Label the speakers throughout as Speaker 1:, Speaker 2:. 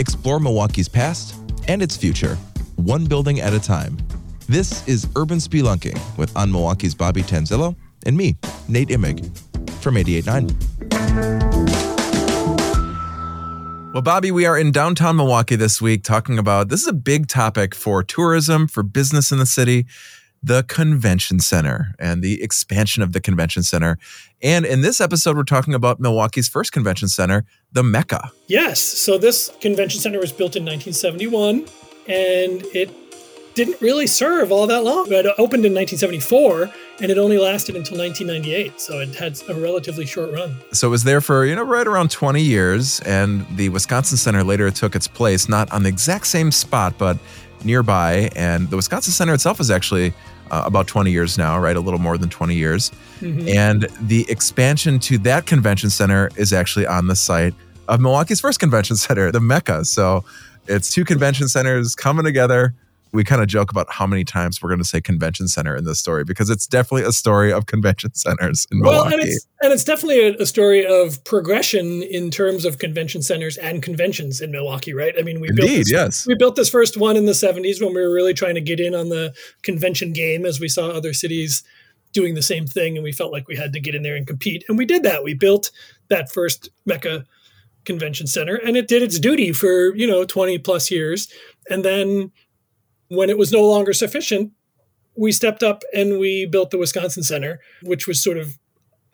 Speaker 1: Explore Milwaukee's past and its future, one building at a time. This is Urban Spelunking with On Milwaukee's Bobby Tanzillo and me, Nate Imig, from 88.9. Well, Bobby, we are in downtown Milwaukee this week talking about this is a big topic for tourism, for business in the city, the convention center and the expansion of the convention center. And in this episode, we're talking about Milwaukee's first convention center, the Mecca.
Speaker 2: Yes. So this convention center was built in 1971 and it didn't really serve all that long. It opened in 1974 and it only lasted until 1998. So it had a relatively short run.
Speaker 1: So it was there for, you know, right around 20 years. And the Wisconsin Center later took its place, not on the exact same spot, but nearby. And the Wisconsin Center itself is actually uh, about 20 years now, right? A little more than 20 years. Mm-hmm. And the expansion to that convention center is actually on the site of Milwaukee's first convention center, the Mecca. So it's two convention centers coming together we kind of joke about how many times we're going to say convention center in this story because it's definitely a story of convention centers in well, Milwaukee.
Speaker 2: And it's, and it's definitely a, a, story of progression in terms of convention centers and conventions in Milwaukee, right? I mean, we
Speaker 1: Indeed,
Speaker 2: built this,
Speaker 1: yes.
Speaker 2: we built this first one in the 70s when we were really trying to get in on the convention game as we saw other cities doing the same thing and we felt like we had to get in there and compete. And we did that. We built that first Mecca convention center and it did its duty for, you know, 20 plus years. And then when it was no longer sufficient, we stepped up and we built the Wisconsin Center, which was sort of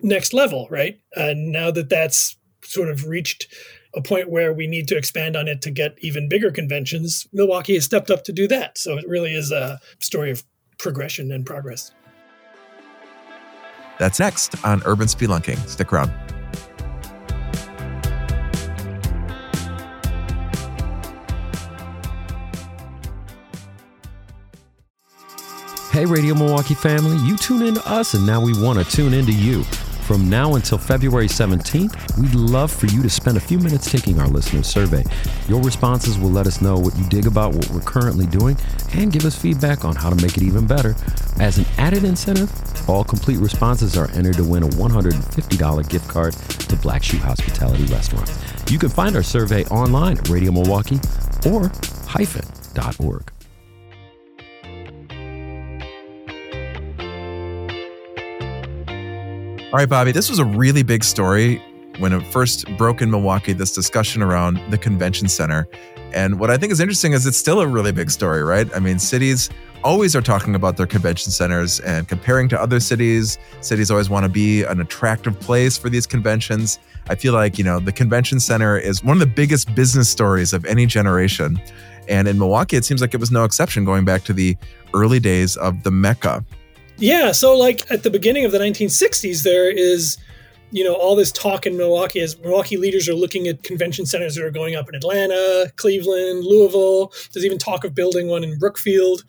Speaker 2: next level, right? And now that that's sort of reached a point where we need to expand on it to get even bigger conventions, Milwaukee has stepped up to do that. So it really is a story of progression and progress.
Speaker 1: That's next on Urban Spelunking. Stick around.
Speaker 3: Hey, Radio Milwaukee family, you tune in to us, and now we want to tune in to you. From now until February 17th, we'd love for you to spend a few minutes taking our listener survey. Your responses will let us know what you dig about what we're currently doing and give us feedback on how to make it even better. As an added incentive, all complete responses are entered to win a $150 gift card to Black Shoe Hospitality Restaurant. You can find our survey online at Radio Milwaukee or hyphen.org.
Speaker 1: All right, Bobby, this was a really big story when it first broke in Milwaukee, this discussion around the convention center. And what I think is interesting is it's still a really big story, right? I mean, cities always are talking about their convention centers and comparing to other cities. Cities always want to be an attractive place for these conventions. I feel like, you know, the convention center is one of the biggest business stories of any generation. And in Milwaukee, it seems like it was no exception going back to the early days of the Mecca.
Speaker 2: Yeah, so like at the beginning of the 1960s, there is, you know, all this talk in Milwaukee as Milwaukee leaders are looking at convention centers that are going up in Atlanta, Cleveland, Louisville. There's even talk of building one in Brookfield.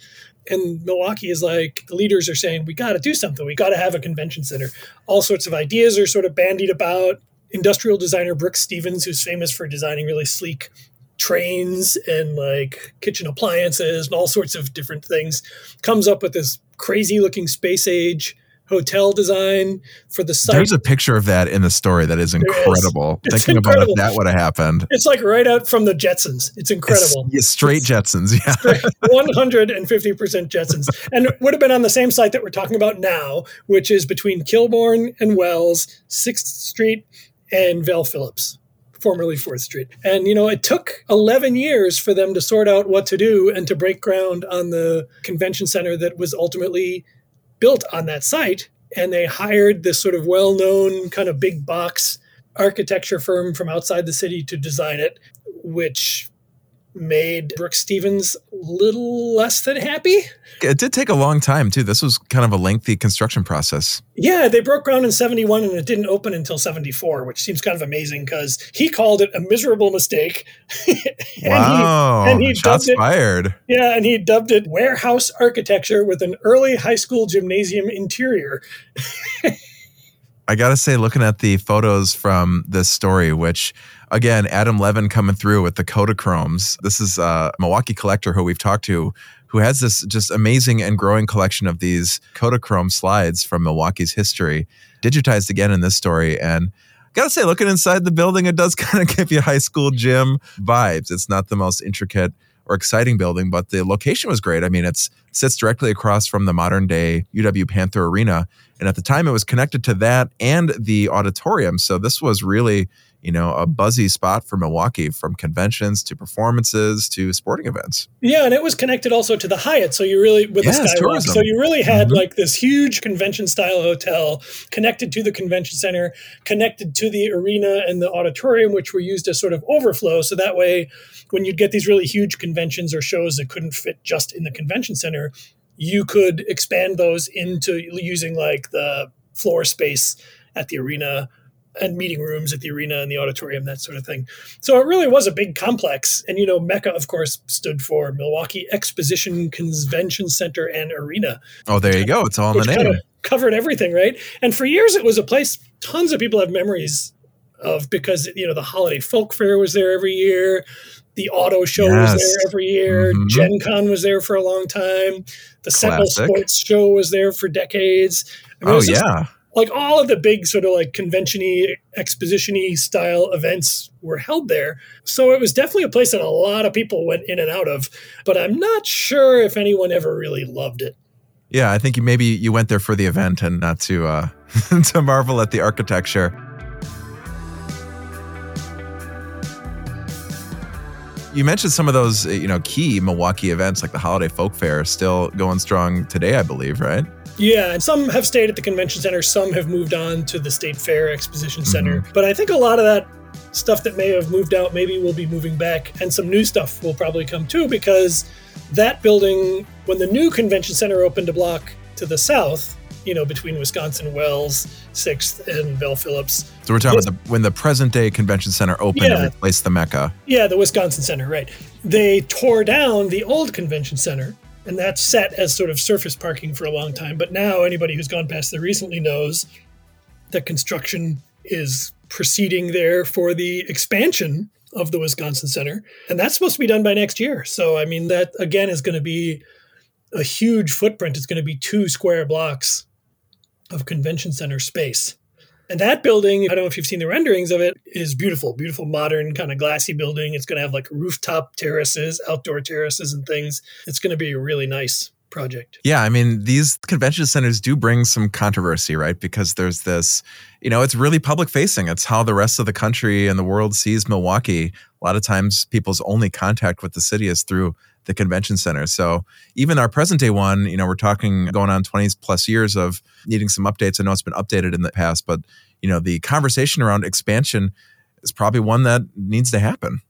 Speaker 2: And Milwaukee is like, the leaders are saying, we got to do something. We got to have a convention center. All sorts of ideas are sort of bandied about. Industrial designer Brooks Stevens, who's famous for designing really sleek trains and like kitchen appliances and all sorts of different things, comes up with this crazy looking space age hotel design for the site.
Speaker 1: There's a picture of that in the story that is incredible. Is. Thinking incredible. about if that would have happened.
Speaker 2: It's like right out from the Jetsons. It's incredible.
Speaker 1: It's, straight it's, Jetsons, yeah.
Speaker 2: 150% Jetsons. And it would have been on the same site that we're talking about now, which is between Kilbourn and Wells, 6th Street and Vel Phillips formerly 4th Street. And, you know, it took 11 years for them to sort out what to do and to break ground on the convention center that was ultimately built on that site. And they hired this sort of well known kind of big box architecture firm from outside the city to design it, which made Brooks Stevens a little less than happy.
Speaker 1: It did take a long time too. This was kind of a lengthy construction process.
Speaker 2: Yeah, they broke ground in 71 and it didn't open until 74, which seems kind of amazing because he called it a miserable mistake.
Speaker 1: and wow. He, and he Shots dubbed fired.
Speaker 2: It, yeah, and he dubbed it warehouse architecture with an early high school gymnasium interior.
Speaker 1: I got to say, looking at the photos from this story, which again, Adam Levin coming through with the Kodachromes. This is uh, a Milwaukee collector who we've talked to who has this just amazing and growing collection of these Kodachrome slides from Milwaukee's history, digitized again in this story. And gotta say, looking inside the building, it does kind of give you high school gym vibes. It's not the most intricate or exciting building, but the location was great. I mean, it sits directly across from the modern day UW Panther Arena. And at the time, it was connected to that and the auditorium. So this was really you know, a buzzy spot for Milwaukee from conventions to performances to sporting events.
Speaker 2: Yeah, and it was connected also to the Hyatt. So you really with yes, the Skywalk. Tourism. So you really had mm-hmm. like this huge convention style hotel connected to the convention center, connected to the arena and the auditorium, which were used as sort of overflow. So that way, when you'd get these really huge conventions or shows that couldn't fit just in the convention center, you could expand those into using like the floor space at the arena and meeting rooms at the arena and the auditorium, that sort of thing. So it really was a big complex. And, you know, MECCA, of course, stood for Milwaukee Exposition Convention Center and Arena.
Speaker 1: Oh, there you go. It's all in the name.
Speaker 2: covered everything, right? And for years, it was a place tons of people have memories of because, you know, the holiday folk fair was there every year. The auto show yes. was there every year. Mm-hmm. Gen Con was there for a long time. The Sentinel Sports Show was there for decades.
Speaker 1: I mean, oh, yeah
Speaker 2: like all of the big sort of like convention-y, exposition-y style events were held there. So it was definitely a place that a lot of people went in and out of, but I'm not sure if anyone ever really loved it.
Speaker 1: Yeah, I think you maybe you went there for the event and not to uh, to marvel at the architecture. You mentioned some of those, you know, key Milwaukee events like the Holiday Folk Fair are still going strong today, I believe, right?
Speaker 2: Yeah, and some have stayed at the convention center, some have moved on to the State Fair Exposition Center. Mm-hmm. But I think a lot of that stuff that may have moved out maybe will be moving back, and some new stuff will probably come too because that building, when the new convention center opened a block to the south, you know, between Wisconsin Wells, Sixth, and Vel Phillips.
Speaker 1: So we're talking about the, when the present day convention center opened yeah, and replaced the MECCA.
Speaker 2: Yeah, the Wisconsin Center, right. They tore down the old convention center and that's set as sort of surface parking for a long time. But now anybody who's gone past there recently knows that construction is proceeding there for the expansion of the Wisconsin Center, and that's supposed to be done by next year. So I mean that again is going to be a huge footprint. It's going to be two square blocks of convention center space. And that building, I don't know if you've seen the renderings of it, is beautiful, beautiful, modern, kind of glassy building. It's going to have like rooftop terraces, outdoor terraces, and things. It's going to be a really nice project.
Speaker 1: Yeah, I mean, these convention centers do bring some controversy, right? Because there's this, you know, it's really public facing. It's how the rest of the country and the world sees Milwaukee. A lot of times people's only contact with the city is through the convention center. So even our present day one, you know, we're talking going on 20 plus years of needing some updates. I know it's been updated in the past, but you know, the conversation around expansion is probably one that needs to happen.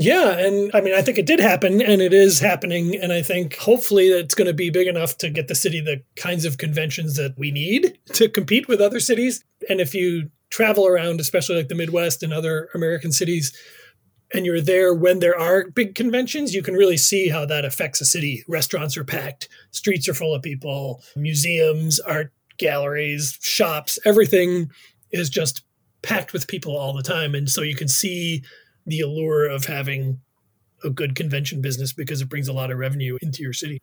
Speaker 2: Yeah, and I mean, I think it did happen, and it is happening, and I think hopefully it's going to be big enough to get the city the kinds of conventions that we need to compete with other cities. And if you travel around, especially like the Midwest and other American cities, and you're there when there are big conventions, you can really see how that affects a city. Restaurants are packed, streets are full of people, museums, art galleries, shops, everything is just packed with people all the time. And so you can see the allure of having a good convention business because it brings a lot of revenue into your city.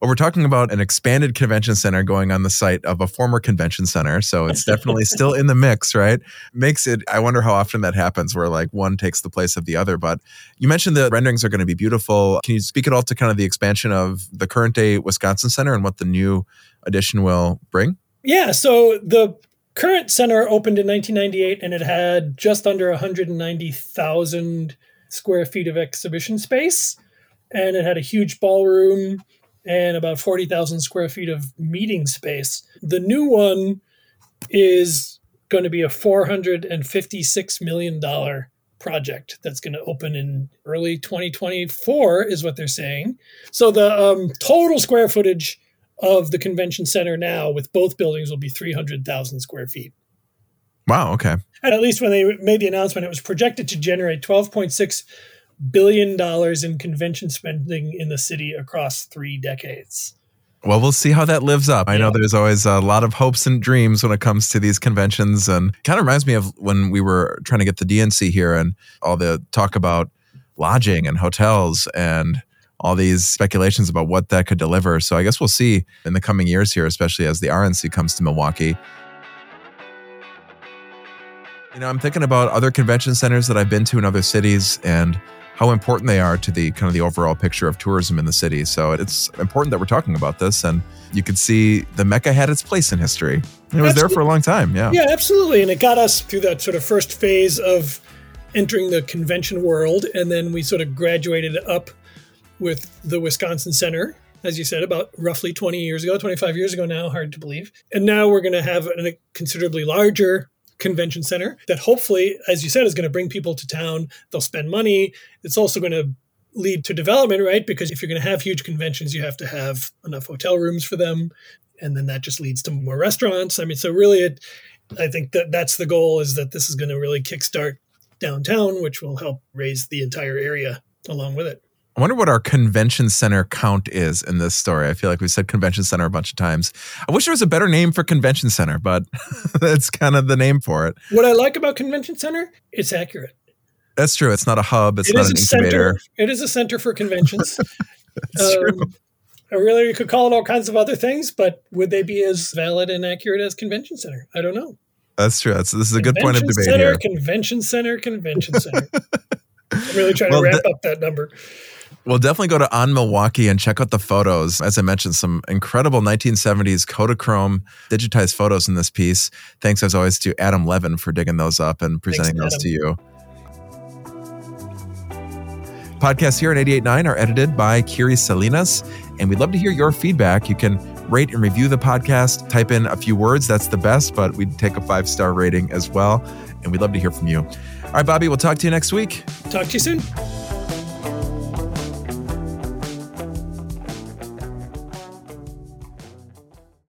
Speaker 1: Well, we're talking about an expanded convention center going on the site of a former convention center. So it's definitely still in the mix, right? Makes it, I wonder how often that happens where like one takes the place of the other. But you mentioned the renderings are going to be beautiful. Can you speak at all to kind of the expansion of the current day Wisconsin Center and what the new addition will bring?
Speaker 2: Yeah. So the current center opened in 1998 and it had just under 190,000 square feet of exhibition space. And it had a huge ballroom and about 40,000 square feet of meeting space. The new one is going to be a $456 million project that's going to open in early 2024, is what they're saying. So the um, total square footage of the convention center now with both buildings will be 300,000 square feet.
Speaker 1: Wow, okay.
Speaker 2: And at least when they made the announcement, it was projected to generate 12.6 billion dollars in convention spending in the city across three decades.
Speaker 1: Well, we'll see how that lives up. I yeah. know there's always a lot of hopes and dreams when it comes to these conventions, and kind of reminds me of when we were trying to get the DNC here and all the talk about lodging and hotels and all these speculations about what that could deliver. So I guess we'll see in the coming years here, especially as the RNC comes to Milwaukee. You know, I'm thinking about other convention centers that I've been to in other cities and how important they are to the kind of the overall picture of tourism in the city. So it's important that we're talking about this. And you could see the Mecca had its place in history. It was there for a long time. Yeah.
Speaker 2: Yeah, absolutely. And it got us through that sort of first phase of entering the convention world. And then we sort of graduated up with the Wisconsin Center, as you said, about roughly 20 years ago, 25 years ago now, hard to believe. And now we're going to have a considerably larger convention center that hopefully, as you said, is going to bring people to town. They'll spend money. It's also going to lead to development, right? Because if you're going to have huge conventions, you have to have enough hotel rooms for them. And then that just leads to more restaurants. I mean, so really, it, I think that that's the goal is that this is going to really kickstart downtown, which will help raise the entire area along with it.
Speaker 1: I wonder what our convention center count is in this story. I feel like we said convention center a bunch of times. I wish there was a better name for convention center, but that's kind of the name for it.
Speaker 2: What I like about convention center, it's accurate.
Speaker 1: That's true. It's not a hub. It's it not an incubator.
Speaker 2: Center, it is a center for conventions. That's um, true. I really you could call it all kinds of other things, but would they be as valid and accurate as convention center? I don't know.
Speaker 1: That's true. That's, this is a good point of debate
Speaker 2: center,
Speaker 1: here.
Speaker 2: Convention center, convention center. I'm really trying well, to ramp up that number.
Speaker 1: Well, definitely go to On Milwaukee and check out the photos. As I mentioned, some incredible 1970s Kodachrome digitized photos in this piece. Thanks, as always, to Adam Levin for digging those up and presenting Thanks, those to you. Podcasts here at 88.9 are edited by Kiri Salinas, and we'd love to hear your feedback. You can rate and review the podcast, type in a few words, that's the best, but we'd take a five star rating as well. And we'd love to hear from you. All right, Bobby, we'll talk to you next week.
Speaker 2: Talk to you soon.